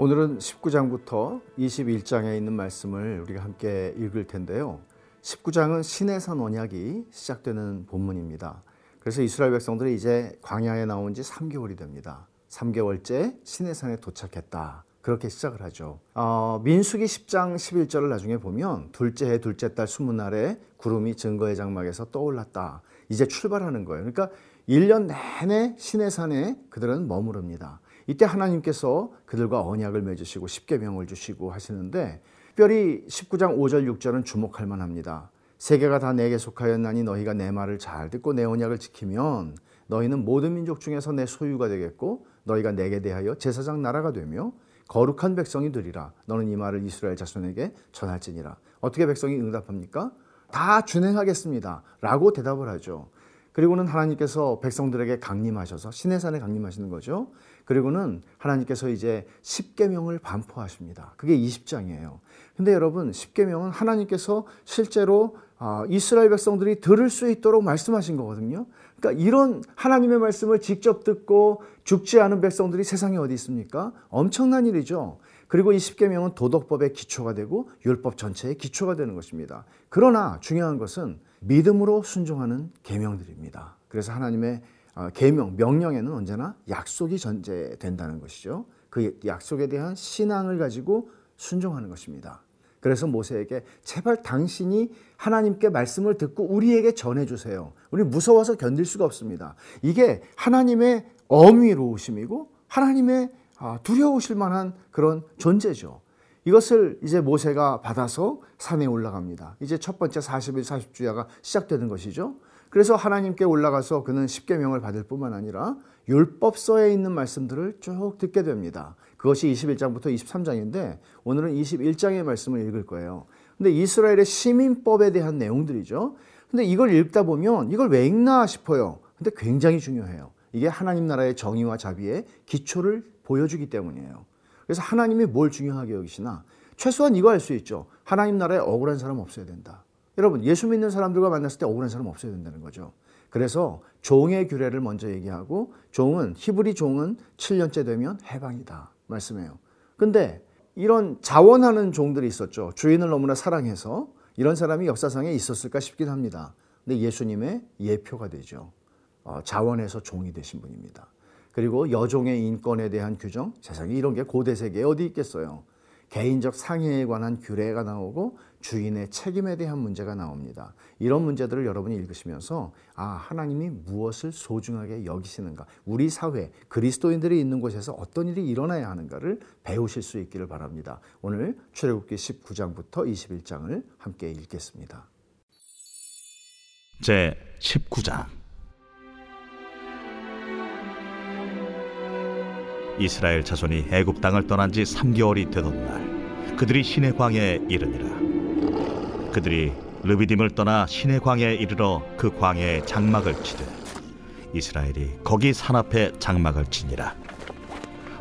오늘은 19장부터 21장에 있는 말씀을 우리가 함께 읽을 텐데요. 19장은 신해산 언약이 시작되는 본문입니다. 그래서 이스라엘 백성들이 이제 광야에 나온 지 3개월이 됩니다. 3개월째 신해산에 도착했다. 그렇게 시작을 하죠. 어, 민수기 10장 11절을 나중에 보면 둘째 해 둘째 달 스무 날에 구름이 증거의 장막에서 떠올랐다. 이제 출발하는 거예요. 그러니까 1년 내내 신해산에 그들은 머무릅니다. 이때 하나님께서 그들과 언약을 맺으시고 십계명을 주시고 하시는데 특별히 19장 5절 6절은 주목할 만합니다. 세계가 다 내게 속하였나니 너희가 내 말을 잘 듣고 내 언약을 지키면 너희는 모든 민족 중에서 내 소유가 되겠고 너희가 내게 대하여 제사장 나라가 되며 거룩한 백성이 되리라. 너는 이 말을 이스라엘 자손에게 전할지니라. 어떻게 백성이 응답합니까? 다 준행하겠습니다. 라고 대답을 하죠. 그리고는 하나님께서 백성들에게 강림하셔서 시내산에 강림하시는 거죠. 그리고는 하나님께서 이제 십계명을 반포하십니다. 그게 20장이에요. 근데 여러분, 십계명은 하나님께서 실제로 아, 이스라엘 백성들이 들을 수 있도록 말씀하신 거거든요. 그러니까 이런 하나님의 말씀을 직접 듣고 죽지 않은 백성들이 세상에 어디 있습니까? 엄청난 일이죠. 그리고 이 십계명은 도덕법의 기초가 되고 율법 전체의 기초가 되는 것입니다. 그러나 중요한 것은 믿음으로 순종하는 계명들입니다. 그래서 하나님의 어, 계명, 명령에는 언제나 약속이 전제된다는 것이죠. 그 약속에 대한 신앙을 가지고 순종하는 것입니다. 그래서 모세에게 제발 당신이 하나님께 말씀을 듣고 우리에게 전해주세요. 우리 무서워서 견딜 수가 없습니다. 이게 하나님의 어미로우심이고 하나님의 아, 두려우실 만한 그런 존재죠. 이것을 이제 모세가 받아서 산에 올라갑니다. 이제 첫 번째 40일 40주야가 시작되는 것이죠. 그래서 하나님께 올라가서 그는 십계명을 받을 뿐만 아니라 율법서에 있는 말씀들을 쭉 듣게 됩니다. 그것이 21장부터 23장인데 오늘은 21장의 말씀을 읽을 거예요. 근데 이스라엘의 시민법에 대한 내용들이죠. 근데 이걸 읽다 보면 이걸 왜 읽나 싶어요. 근데 굉장히 중요해요. 이게 하나님 나라의 정의와 자비의 기초를 보여주기 때문이에요. 그래서 하나님이 뭘 중요하게 여기시나 최소한 이거 알 수 있죠. 하나님 나라에 억울한 사람 없어야 된다. 여러분 예수 믿는 사람들과 만났을 때 억울한 사람 없어야 된다는 거죠. 그래서 종의 규례를 먼저 얘기하고 종은 히브리 종은 7년째 되면 해방이다 말씀해요. 근데 이런 자원하는 종들이 있었죠. 주인을 너무나 사랑해서 이런 사람이 역사상에 있었을까 싶긴 합니다. 근데 예수님의 예표가 되죠. 어, 자원해서 종이 되신 분입니다. 그리고 여종의 인권에 대한 규정, 세상에 이런 게 고대 세계에 어디 있겠어요. 개인적 상해에 관한 규례가 나오고 주인의 책임에 대한 문제가 나옵니다. 이런 문제들을 여러분이 읽으시면서 아 하나님이 무엇을 소중하게 여기시는가 우리 사회 그리스도인들이 있는 곳에서 어떤 일이 일어나야 하는가를 배우실 수 있기를 바랍니다. 오늘 출애굽기 19장부터 21장을 함께 읽겠습니다. 제 19장 이스라엘 자손이 애굽 땅을 떠난 지 3개월이 되던 날 그들이 시내 광야에 이르니라. 그들이 르비딤을 떠나 시내 광야에 이르러 그 광야에 장막을 치되 이스라엘이 거기 산 앞에 장막을 치니라.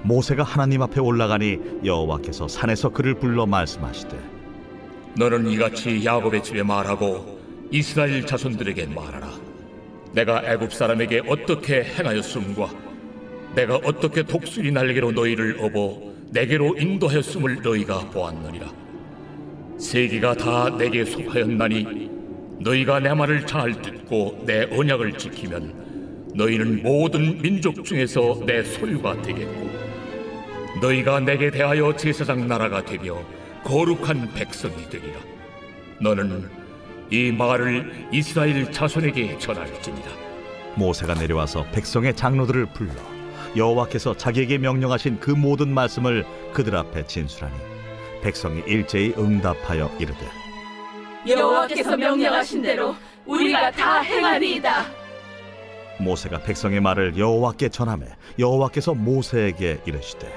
모세가 하나님 앞에 올라가니 여호와께서 산에서 그를 불러 말씀하시되 너는 이같이 야곱의 집에 말하고 이스라엘 자손들에게 말하라. 내가 애굽 사람에게 어떻게 행하였음과 내가 어떻게 독수리 날개로 너희를 업어 내게로 인도하였음을 너희가 보았느니라. 세계가 다 내게 속하였나니 너희가 내 말을 잘 듣고 내 언약을 지키면 너희는 모든 민족 중에서 내 소유가 되겠고 너희가 내게 대하여 제사장 나라가 되며 거룩한 백성이 되리라. 너는 이 말을 이스라엘 자손에게 전할지니라. 모세가 내려와서 백성의 장로들을 불러 여호와께서 자기에게 명령하신 그 모든 말씀을 그들 앞에 진술하니 백성이 일제히 응답하여 이르되 여호와께서 명령하신 대로 우리가 다 행하리이다. 모세가 백성의 말을 여호와께 전하매 여호와께서 모세에게 이르시되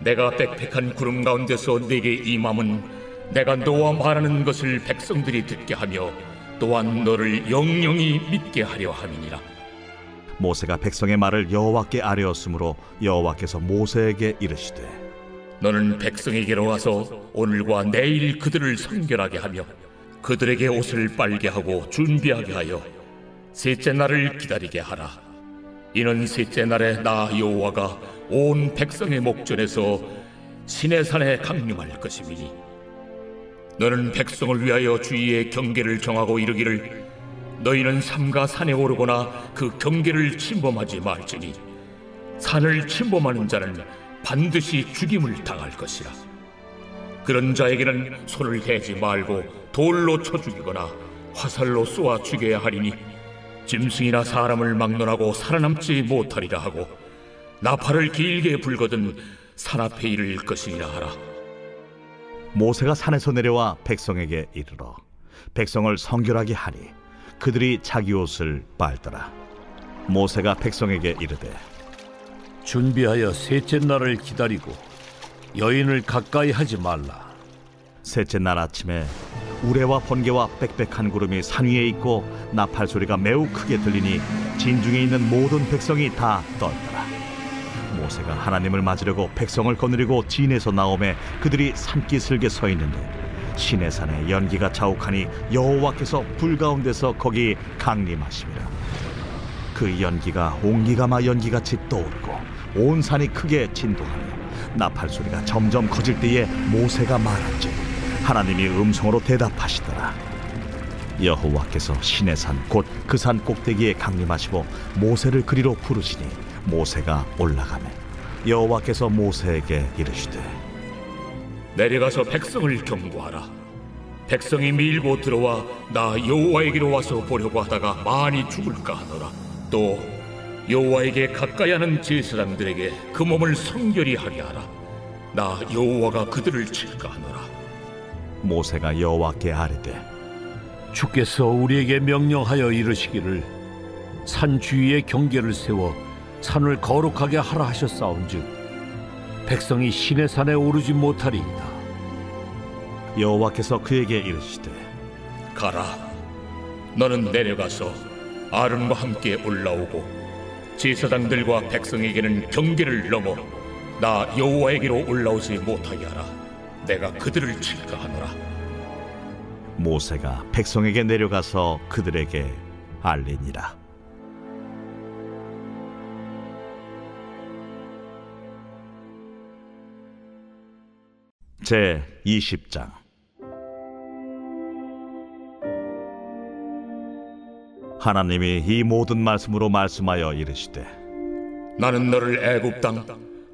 내가 빽빽한 구름 가운데서 네게 임함은 내가 너와 말하는 것을 백성들이 듣게 하며 또한 너를 영영히 믿게 하려 함이니라 모세가 백성의 말을 여호와께 아뢰었으므로 여호와께서 모세에게 이르시되 너는 백성에게로 와서 오늘과 내일 그들을 성결하게 하며 그들에게 옷을 빨게 하고 준비하게 하여 셋째 날을 기다리게 하라. 이는 셋째 날에 나 여호와가 온 백성의 목전에서 신의 산에 강림할 것이니 너는 백성을 위하여 주위의 경계를 정하고 이르기를 너희는 삼가 산에 오르거나 그 경계를 침범하지 말지니 산을 침범하는 자는 반드시 죽임을 당할 것이라. 그런 자에게는 손을 대지 말고 돌로 쳐 죽이거나 화살로 쏘아 죽여야 하리니 짐승이나 사람을 막론하고 살아남지 못하리라 하고 나팔을 길게 불거든 산 앞에 이를 것이니라 하라. 모세가 산에서 내려와 백성에게 이르러 백성을 성결하게 하니 그들이 자기 옷을 빨더라 모세가 백성에게 이르되 준비하여 셋째 날을 기다리고 여인을 가까이 하지 말라. 셋째 날 아침에 우레와 번개와 빽빽한 구름이 산 위에 있고 나팔 소리가 매우 크게 들리니 진중에 있는 모든 백성이 다 떨더라. 모세가 하나님을 맞으려고 백성을 거느리고 진에서 나오매 그들이 산기슭에 서 있는데 시내 산에 연기가 자욱하니 여호와께서 불 가운데서 거기 강림하심이라. 그 연기가 옹기가마 연기같이 떠오르고 온 산이 크게 진동하며 나팔 소리가 점점 커질 때에 모세가 말한즉 하나님이 음성으로 대답하시더라 여호와께서 시내 산 곧 그 산 꼭대기에 강림하시고 모세를 그리로 부르시니 모세가 올라가매 여호와께서 모세에게 이르시되 내려가서 백성을 경고하라. 백성이 밀고 들어와 나 여호와에게로 와서 보려고 하다가 많이 죽을까 하노라. 또 여호와에게 가까이 하는 제사장들에게 그 몸을 성결히 하게 하라. 나 여호와가 그들을 칠까 하노라. 모세가 여호와께 아뢰되 주께서 우리에게 명령하여 이르시기를 산 주위에 경계를 세워 산을 거룩하게 하라 하셨사온즉 백성이 신의 산에 오르지 못하리이다. 여호와께서 그에게 이르시되 가라 너는 내려가서 아론과 함께 올라오고 제사장들과 백성에게는 경계를 넘어 나 여호와에게로 올라오지 못하게 하라. 내가 그들을 칠까 하노라. 모세가 백성에게 내려가서 그들에게 알리니라 제 20장. 하나님이 이 모든 말씀으로 말씀하여 이르시되 나는 너를 애굽 땅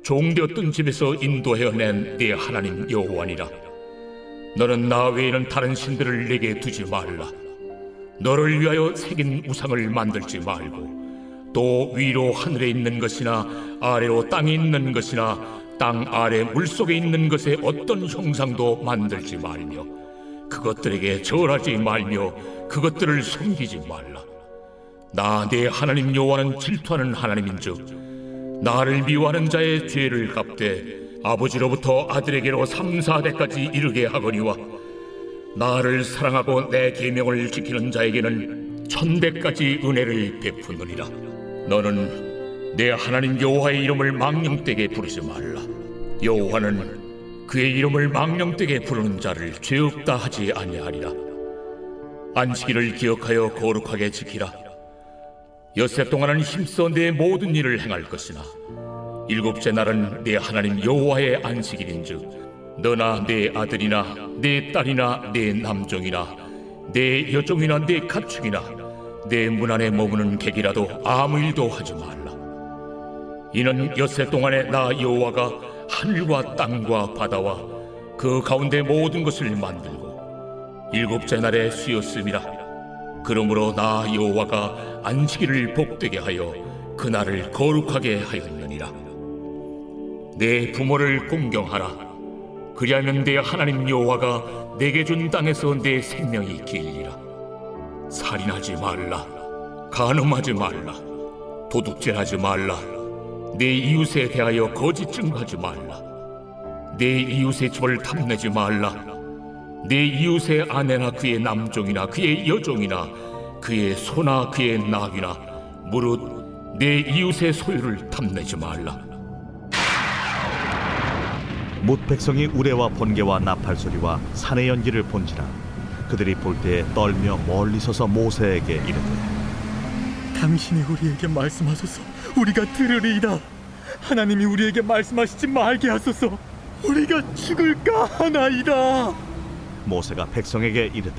종되었던 집에서 인도하여 낸 네 하나님 여호와니라. 너는 나 외에는 다른 신들을 내게 두지 말라. 너를 위하여 새긴 우상을 만들지 말고 또 위로 하늘에 있는 것이나 아래로 땅에 있는 것이나 땅 아래 물속에 있는 것의 어떤 형상도 만들지 말며 그것들에게 절하지 말며 그것들을 섬기지 말라. 나 내 하나님 여호와는 질투하는 하나님인즉 나를 미워하는 자의 죄를 갚되 아버지로부터 아들에게로 삼사대까지 이르게 하거니와 나를 사랑하고 내 계명을 지키는 자에게는 천대까지 은혜를 베푸느니라. 너는 내 하나님 여호와의 이름을 망령되게 부르지 말라. 여호와는 그의 이름을 망령되게 부르는 자를 죄 없다 하지 아니하리라. 안식일을 기억하여 거룩하게 지키라. 여세 동안은 힘써 내 모든 일을 행할 것이나 일곱째 날은 내 하나님 여호와의 안식일인즉 너나 내 아들이나 내 딸이나 내 남종이나 내 여종이나 내 가축이나 내 문 안에 머무는 객이라도 아무 일도 하지 말라 이는 여세 동안에 나 여호와가 하늘과 땅과 바다와 그 가운데 모든 것을 만들고 일곱째 날에 쉬었음이라 그러므로 나 여호와가 안식일을 복되게 하여 그날을 거룩하게 하였느니라. 내 부모를 공경하라. 그리하면 내 하나님 여호와가 내게 준 땅에서 내 생명이 길리라. 살인하지 말라. 간음하지 말라. 도둑질하지 말라 내 이웃에 대하여 거짓 증거하지 말라. 내 이웃의 집을 탐내지 말라. 내 이웃의 아내나 그의 남종이나 그의 여종이나 그의 소나 그의 낙이나 무릇 내 이웃의 소유를 탐내지 말라. 못 백성이 우레와 번개와 나팔 소리와 산의 연기를 본지라 그들이 볼 때에 떨며 멀리 서서 모세에게 이르되 당신이 우리에게 말씀하소서 우리가 들으리이다 하나님이 우리에게 말씀하시지 말게 하소서 우리가 죽을까 하나이다. 모세가 백성에게 이르되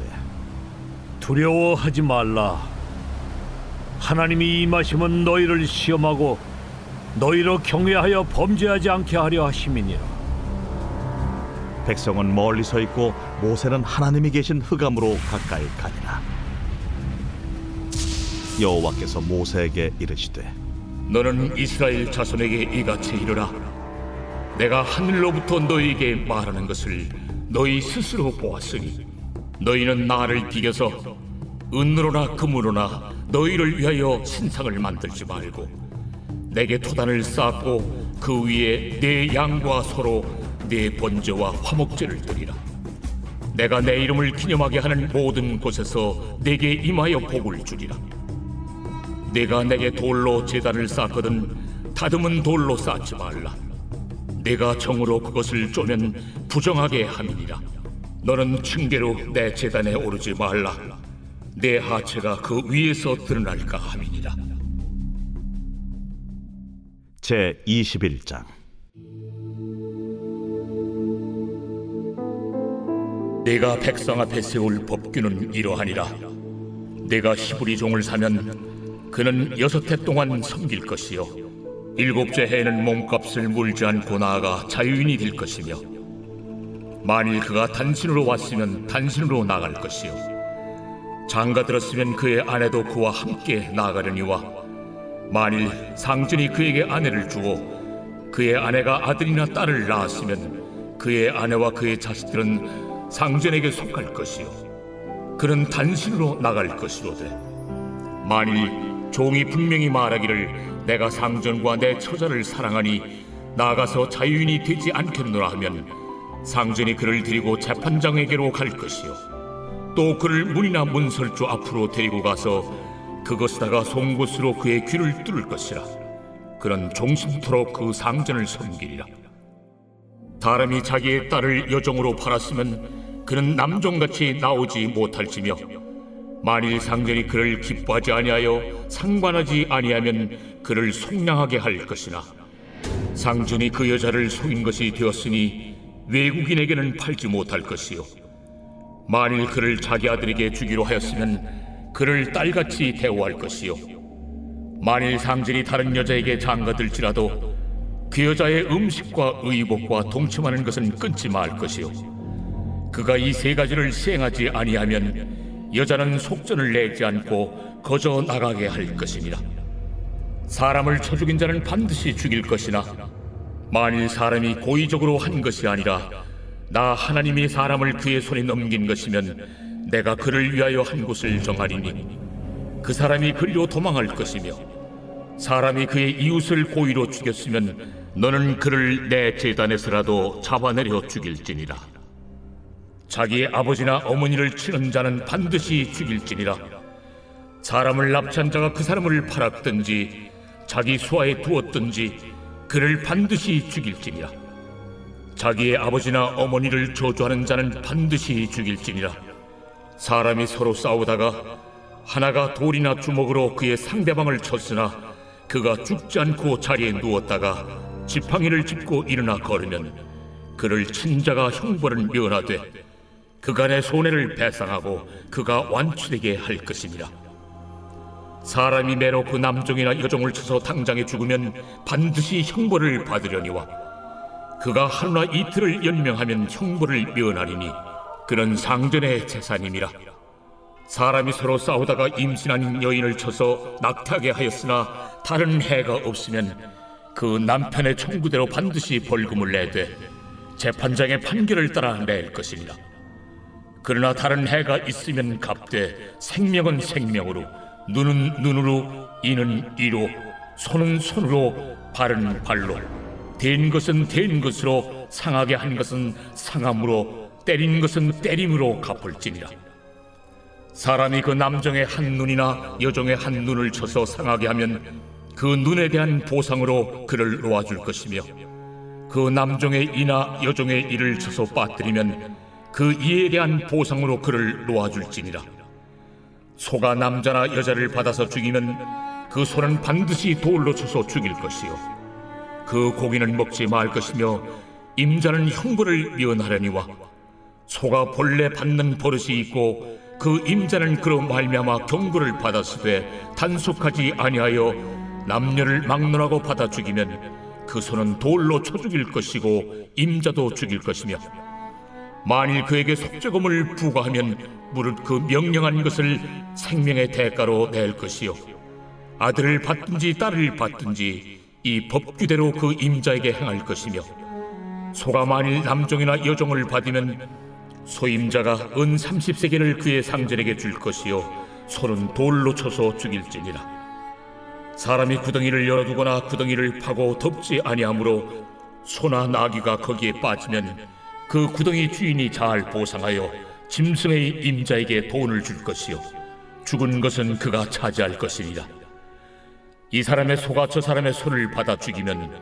두려워하지 말라. 하나님이 임하시면 너희를 시험하고 너희로 경외하여 범죄하지 않게 하려 하심이니라. 백성은 멀리 서 있고 모세는 하나님이 계신 흑암으로 가까이 가니라 여호와께서 모세에게 이르시되 너는 이스라엘 자손에게 이같이 이르라. 내가 하늘로부터 너희에게 말하는 것을 너희 스스로 보았으니 너희는 나를 비겨서 은으로나 금으로나 너희를 위하여 신상을 만들지 말고 내게 토단을 쌓고 그 위에 내 양과 서로 내 번제와 화목제를 드리라. 내가 내 이름을 기념하게 하는 모든 곳에서 내게 임하여 복을 주리라 내가 내게 돌로 제단을 쌓거든 다듬은 돌로 쌓지 말라. 내가 정으로 그것을 쪼면 부정하게 함이니라. 너는 층계로 내 제단에 오르지 말라. 내 하체가 그 위에서 드러날까 함이니라. 제 21장 내가 백성 앞에 세울 법규는 이러하니라. 내가 히브리 종을 사면 그는 여섯 해 동안 섬길 것이요. 일곱째 해에는 몸값을 물지 않고 나아가 자유인이 될 것이며 만일 그가 단신으로 왔으면 단신으로 나갈 것이요. 장가 들었으면 그의 아내도 그와 함께 나가려니와 만일 상전이 그에게 아내를 주고 그의 아내가 아들이나 딸을 낳았으면 그의 아내와 그의 자식들은 상전에게 속할 것이요. 그는 단신으로 나갈 것이로되 만일 종이 분명히 말하기를 내가 상전과 내 처자를 사랑하니 나가서 자유인이 되지 않겠노라 하면 상전이 그를 데리고 재판장에게로 갈 것이요. 또 그를 문이나 문설주 앞으로 데리고 가서 그것에다가 송곳으로 그의 귀를 뚫을 것이라. 그는 종신토록 그 상전을 섬기리라. 사람이 자기의 딸을 여종으로 팔았으면 그는 남종같이 나오지 못할지며 만일 상전이 그를 기뻐하지 아니하여 상관하지 아니하면 그를 속량하게 할 것이나. 상전이 그 여자를 속인 것이 되었으니 외국인에게는 팔지 못할 것이요. 만일 그를 자기 아들에게 주기로 하였으면 그를 딸같이 대우할 것이요. 만일 상전이 다른 여자에게 장가들지라도 그 여자의 음식과 의복과 동침하는 것은 끊지 말 것이요. 그가 이 세 가지를 시행하지 아니하면 여자는 속전을 내지 않고 거저 나가게 할 것이니라 사람을 쳐 죽인 자는 반드시 죽일 것이나 만일 사람이 고의적으로 한 것이 아니라 나 하나님이 사람을 그의 손에 넘긴 것이면 내가 그를 위하여 한 곳을 정하리니 그 사람이 그리로 도망할 것이며 사람이 그의 이웃을 고의로 죽였으면 너는 그를 내 재단에서라도 잡아내려 죽일지니라 자기의 아버지나 어머니를 치는 자는 반드시 죽일지니라. 사람을 납치한 자가 그 사람을 팔았든지 자기 수하에 두었든지 그를 반드시 죽일지니라. 자기의 아버지나 어머니를 저주하는 자는 반드시 죽일지니라. 사람이 서로 싸우다가 하나가 돌이나 주먹으로 그의 상대방을 쳤으나 그가 죽지 않고 자리에 누웠다가 지팡이를 짚고 일어나 걸으면 그를 친 자가 형벌을 면하되 그간의 손해를 배상하고 그가 완치되게 할 것이니라 사람이 그 남종이나 여종을 쳐서 당장에 죽으면 반드시 형벌을 받으려니와 그가 하루나 이틀을 연명하면 형벌을 면하리니 그는 상전의 재산임이라. 사람이 서로 싸우다가 임신한 여인을 쳐서 낙태하게 하였으나 다른 해가 없으면 그 남편의 청구대로 반드시 벌금을 내되 재판장의 판결을 따라 낼 것이니라 그러나 다른 해가 있으면 갚되 생명은 생명으로 눈은 눈으로 이는 이로 손은 손으로 발은 발로. 된 것은 된 것으로 상하게 한 것은 상함으로 때린 것은 때림으로 갚을지니라. 사람이 그 남정의 한 눈이나 여종의 한 눈을 쳐서 상하게 하면 그 눈에 대한 보상으로 그를 놓아줄 것이며 그 남종의 이나 여종의 이를 쳐서 빠뜨리면 그 이에 대한 보상으로 그를 놓아줄지니라. 소가 남자나 여자를 받아서 죽이면 그 소는 반드시 돌로 쳐서 죽일 것이요. 그 고기는 먹지 말 것이며 임자는 형벌을 미언하려니와 소가 본래 받는 버릇이 있고 그 임자는 그로 말미암아 경고를 받았으되 단속하지 아니하여 남녀를 막론하고 받아 죽이면 그 소는 돌로 쳐 죽일 것이고 임자도 죽일 것이며 만일 그에게 속죄금을 부과하면 무릇 그 명령한 것을 생명의 대가로 낼 것이요. 아들을 받든지 딸을 받든지 이 법규대로 그 임자에게 행할 것이며 소가 만일 남종이나 여종을 받으면 소임자가 은 30세계를 그의 상전에게 줄 것이요. 소는 돌로 쳐서 죽일지니라. 사람이 구덩이를 열어두거나 구덩이를 파고 덮지 아니하므로 소나 나귀가 거기에 빠지면 그 구덩이 주인이 잘 보상하여 짐승의 임자에게 돈을 줄 것이요. 죽은 것은 그가 차지할 것이니라 이 사람의 소가 저 사람의 소를 받아 죽이면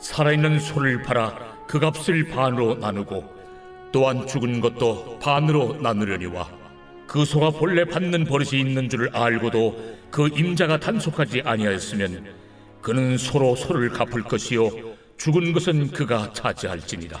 살아있는 소를 팔아 그 값을 반으로 나누고 또한 죽은 것도 반으로 나누려니와 그 소가 본래 받는 버릇이 있는 줄을 알고도 그 임자가 단속하지 아니하였으면 그는 소로 소를 갚을 것이요. 죽은 것은 그가 차지할지니라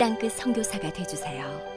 땅끝 선교사가 되주세요.